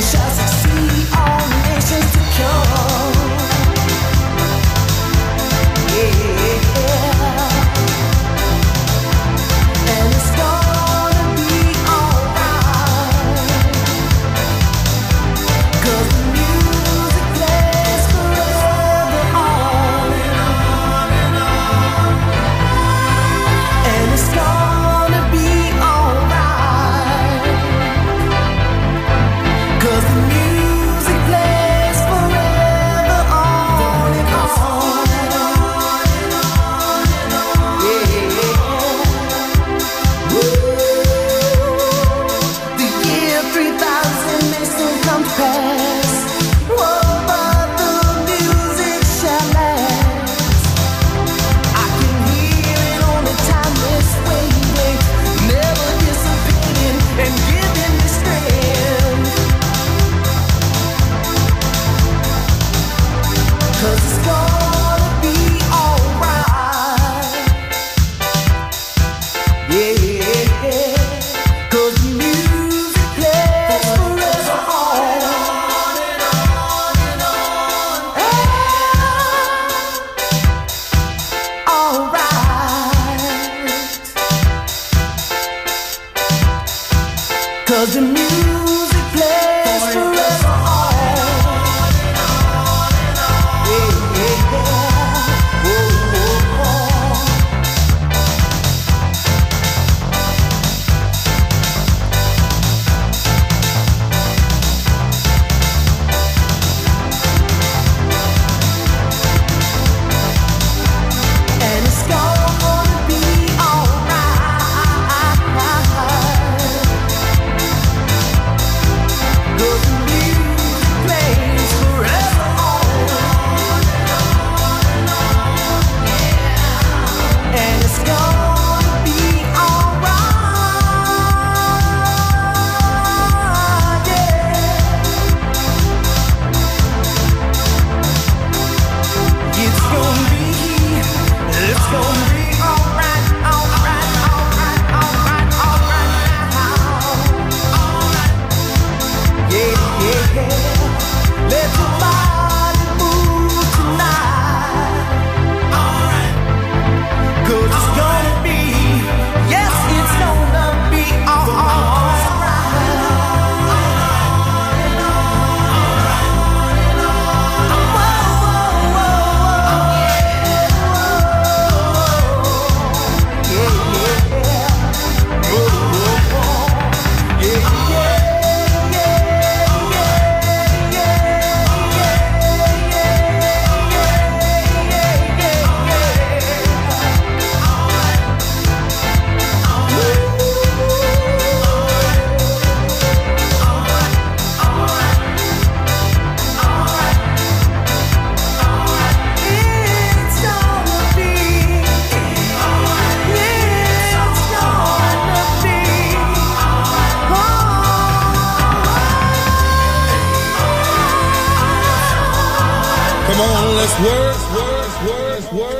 Deixa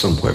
somewhere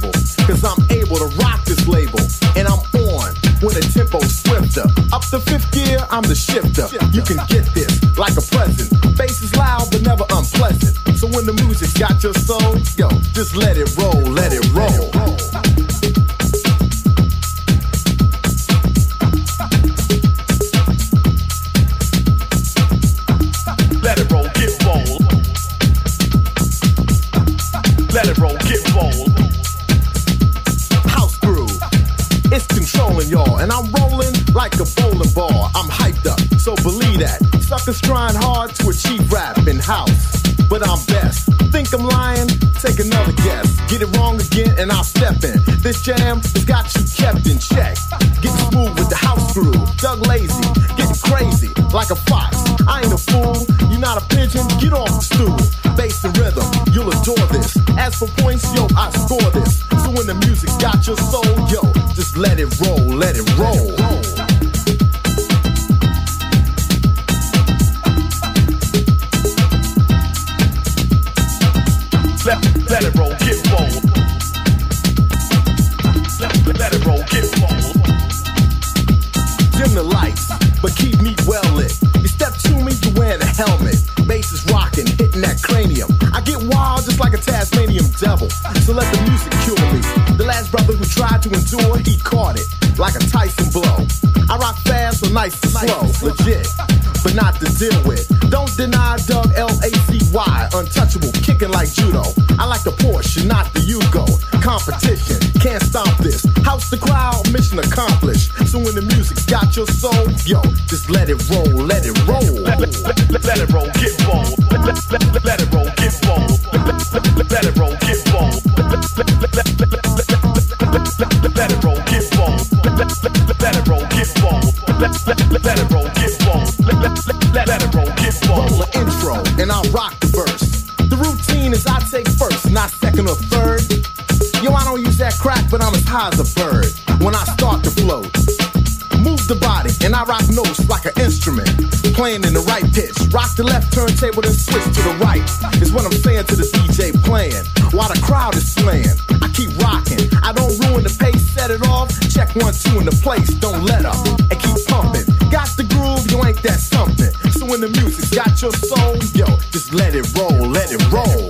Cable. Cause I'm able to rock this label, and I'm on when the tempo's swifter. Up to fifth gear, I'm the shifter. You can get this like a present. Bass is loud, but never unpleasant. So when the music's got your soul, yo, just let it roll, let it roll. That. Trying hard to achieve rap in house, but I'm best. Think I'm lying? Take another guess. Get it wrong again, and I'll step in. This jam has got you kept in check. Getting smooth with the house groove. Doug Lazy, getting crazy like a fox. I ain't a fool, you're not a pigeon. Get off the stool. Bass and rhythm, you'll adore this. As for points, yo, I score this. So when the music's got your soul, yo, just let it roll, let it roll. To deal with. Don't deny Doug L A C Y, untouchable, kicking like judo. I like the Porsche, not the Yugo. Competition, can't stop this. House the crowd, mission accomplished. So when the music's got your soul, yo, just let it roll, let it roll. Let, let, let, let it roll, high as a bird when I start to float. Move the body, and I rock notes like an instrument. Playing in the right pitch. Rock the left turntable, then switch to the right. Is what I'm saying to the DJ playing. While the crowd is slaying, I keep rocking. I don't ruin the pace, set it off. Check one, two in the place, don't let up. And keep pumping. Got the groove, you ain't that something. So when the music's got your soul, yo, just let it roll, let it roll.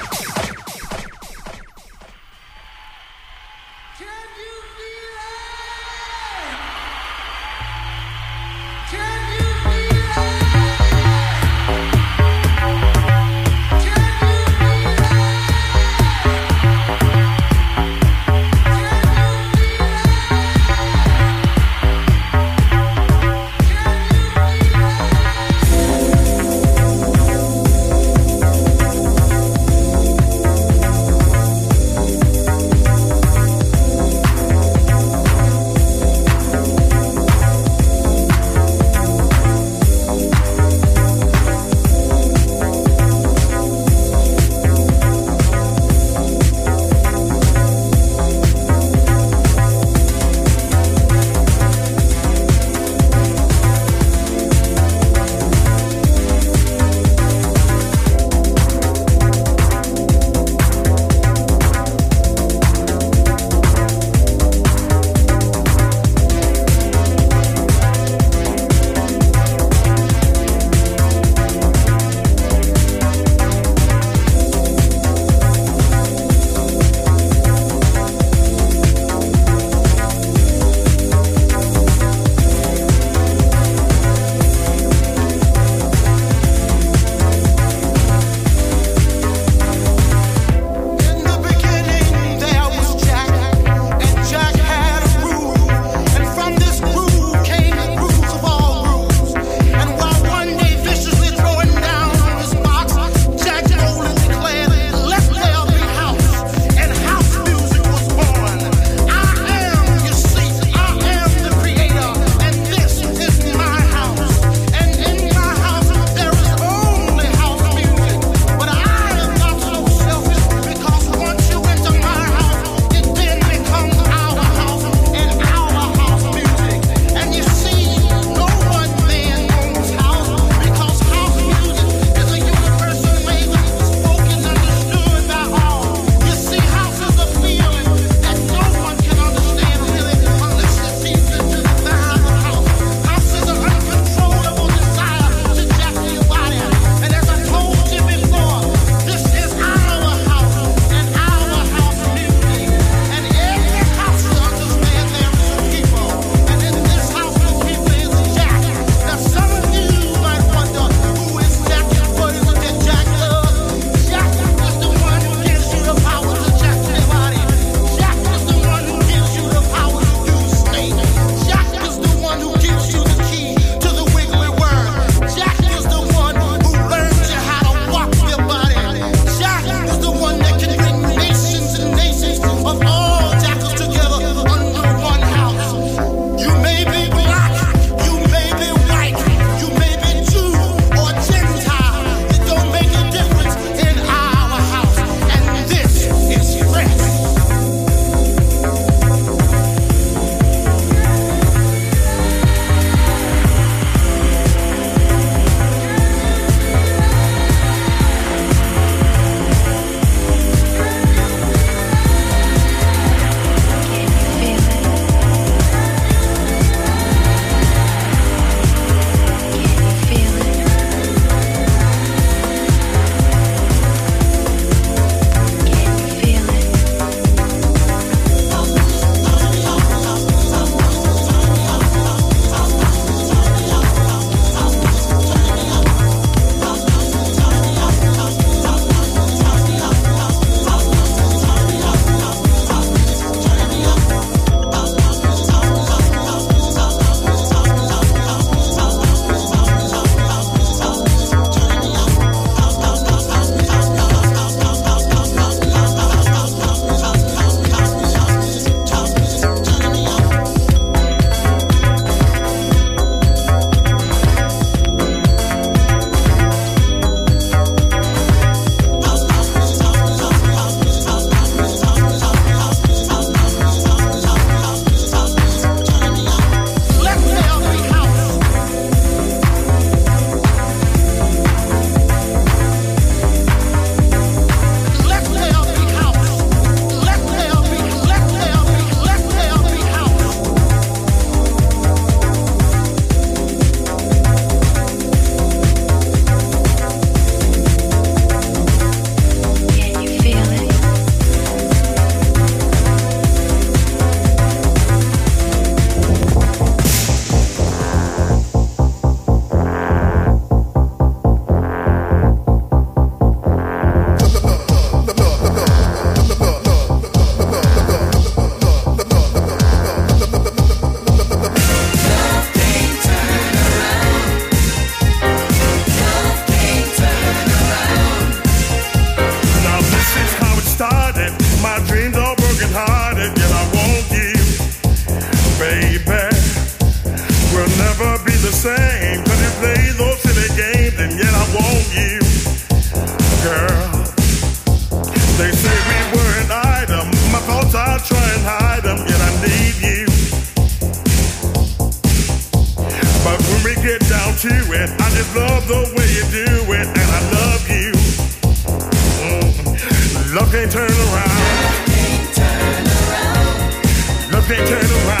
turn around.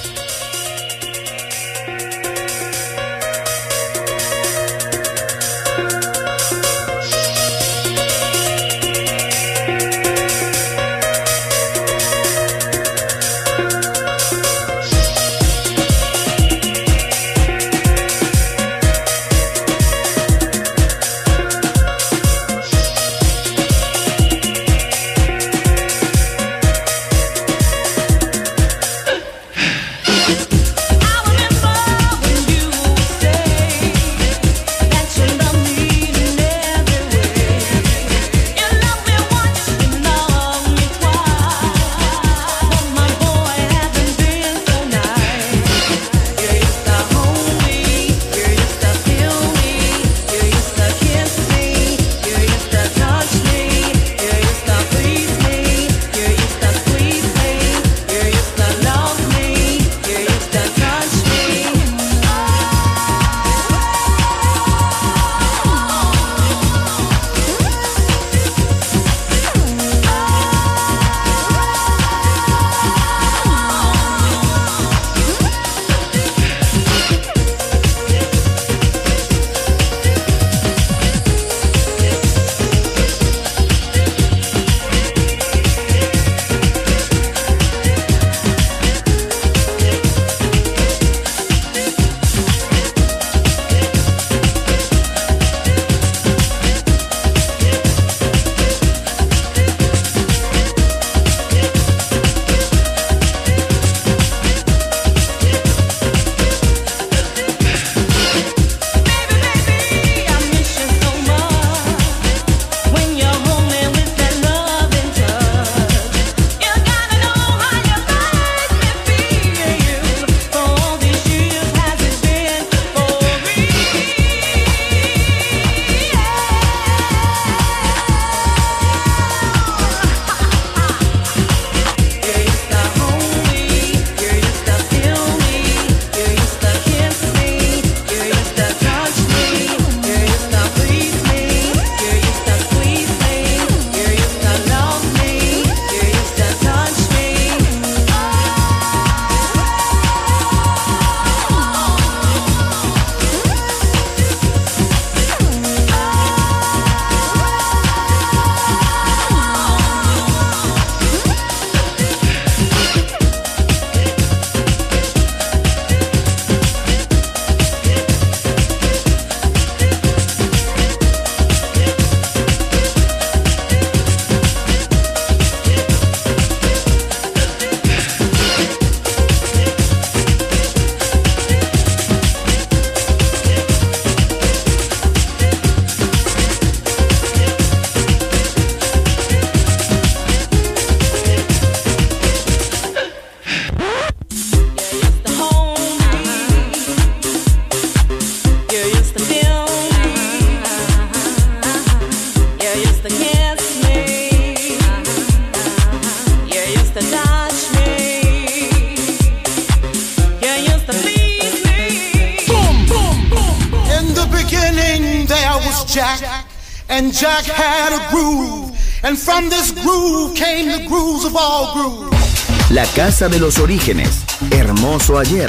Jack had a groove. And from this groove came the grooves of all grooves. La casa de los orígenes. Hermoso ayer.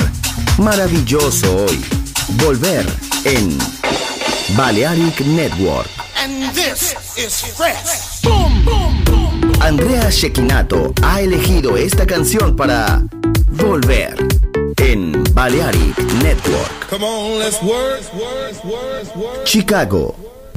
Maravilloso hoy. Volver en Balearic Network. And this is fresh. Boom, boom, boom. Andrea Shekinato ha elegido esta canción para Volver en Balearic Network. Come on, let's work, work, work, work. Chicago,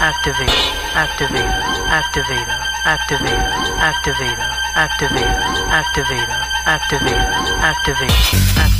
Activator, activator, activator, activator, activator, activator, activator, activator, activator, activator,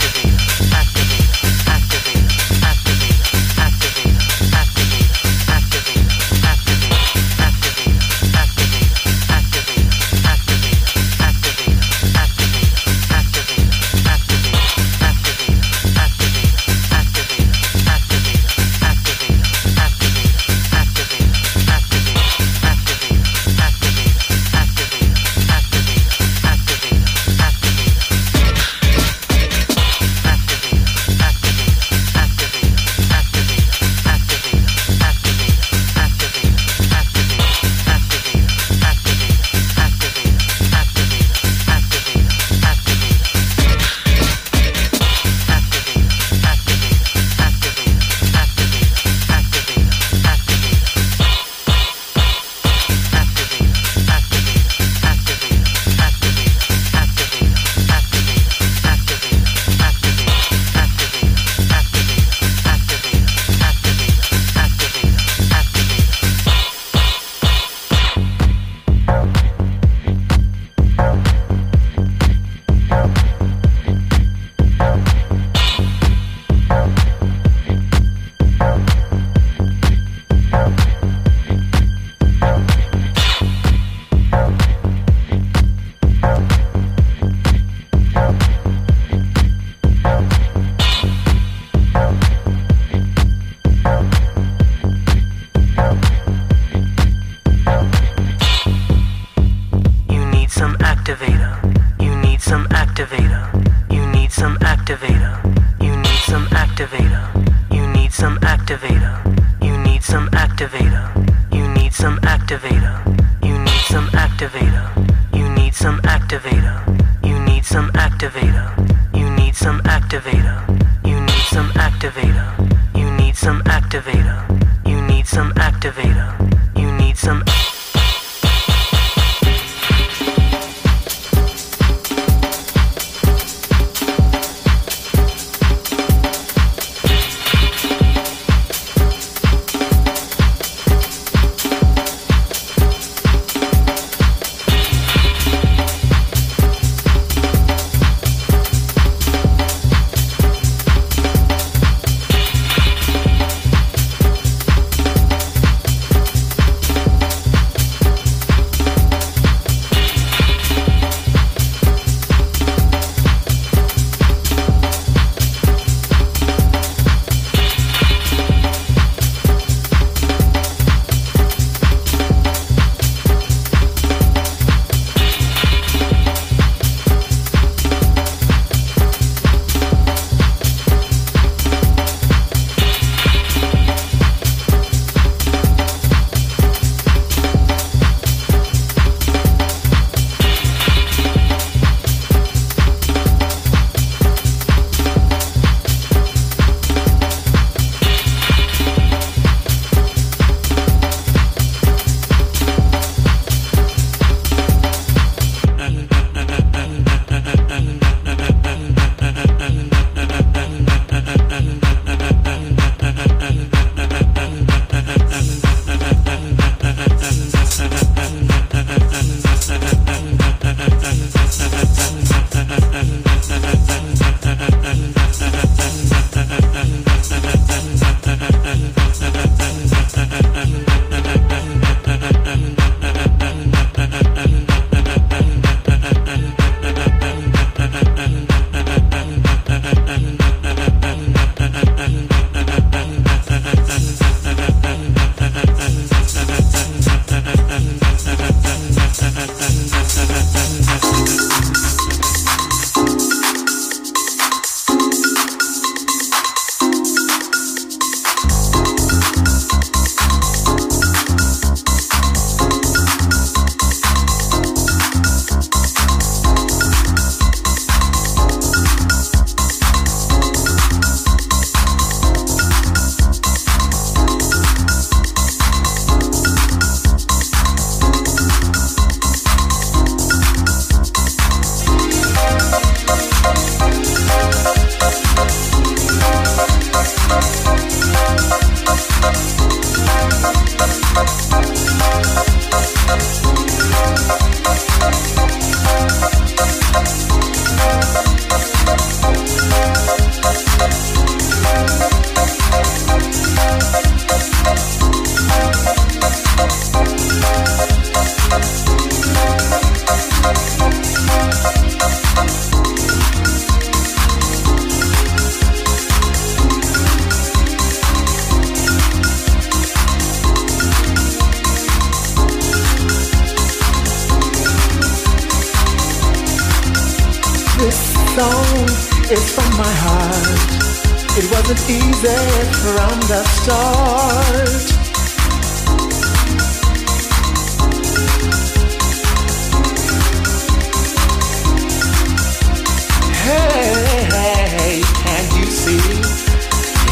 activator. You need some activator. You need some activator. You need some activator. You need some activator. You need some activator. You need some activator. You need some activator. You need some activator. You need some love.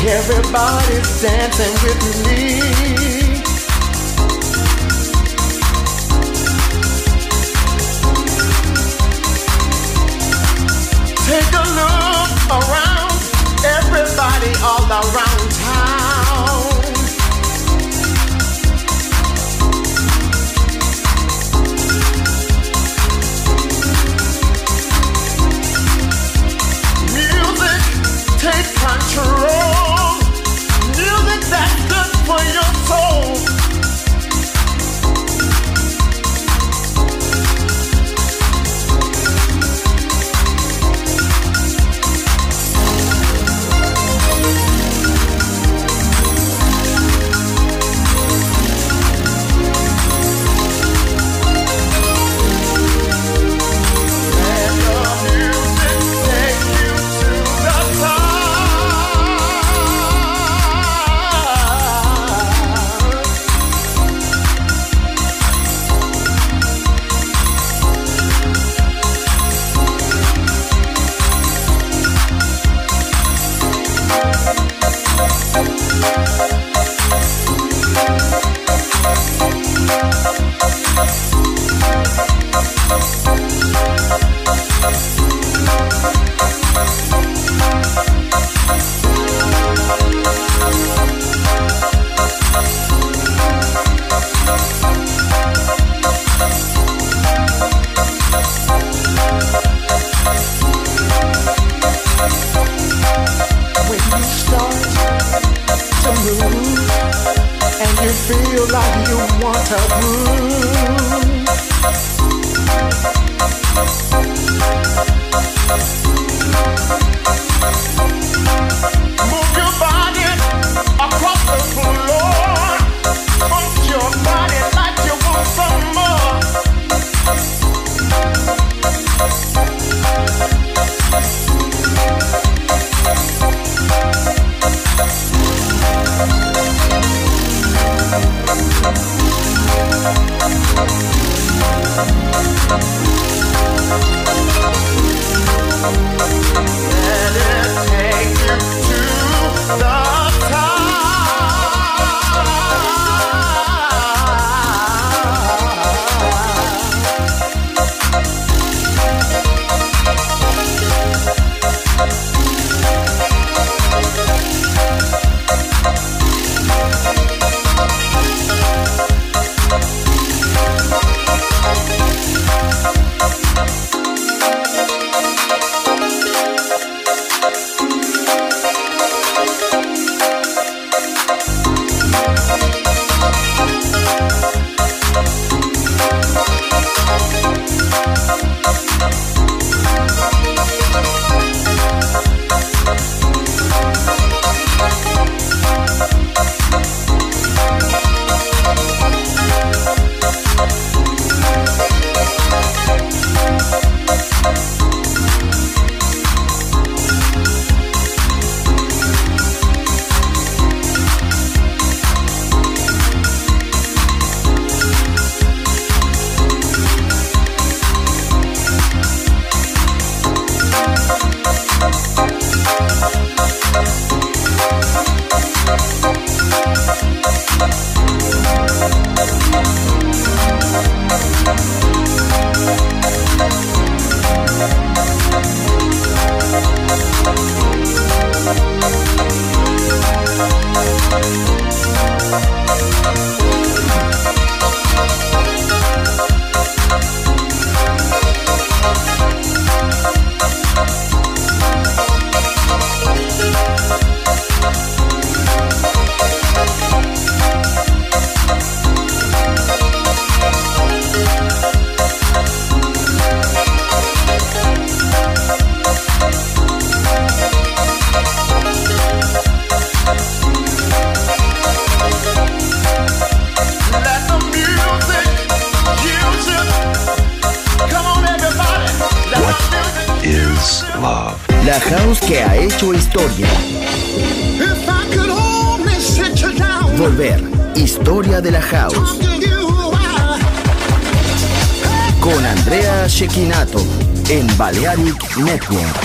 Everybody's dancing with me. Take a look around, everybody all around town. Music take control. Network.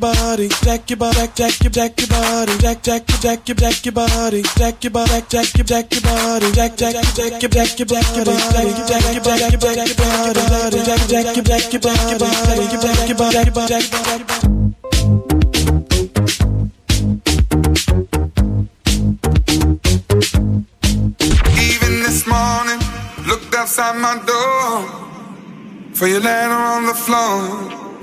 Your, jack your body, jack your body, jack, jack your, jack your body, jack, jack, jack your, jack your body, jack your body, jack, jack your, jack your body, jack, jack, jack your, jack your, jack your body, jack your, jack your, jack your body, jack, jack your, jack your body, jack your body, jack your body, jack your body. Even this morning, looked outside my door. For you laying on the floor.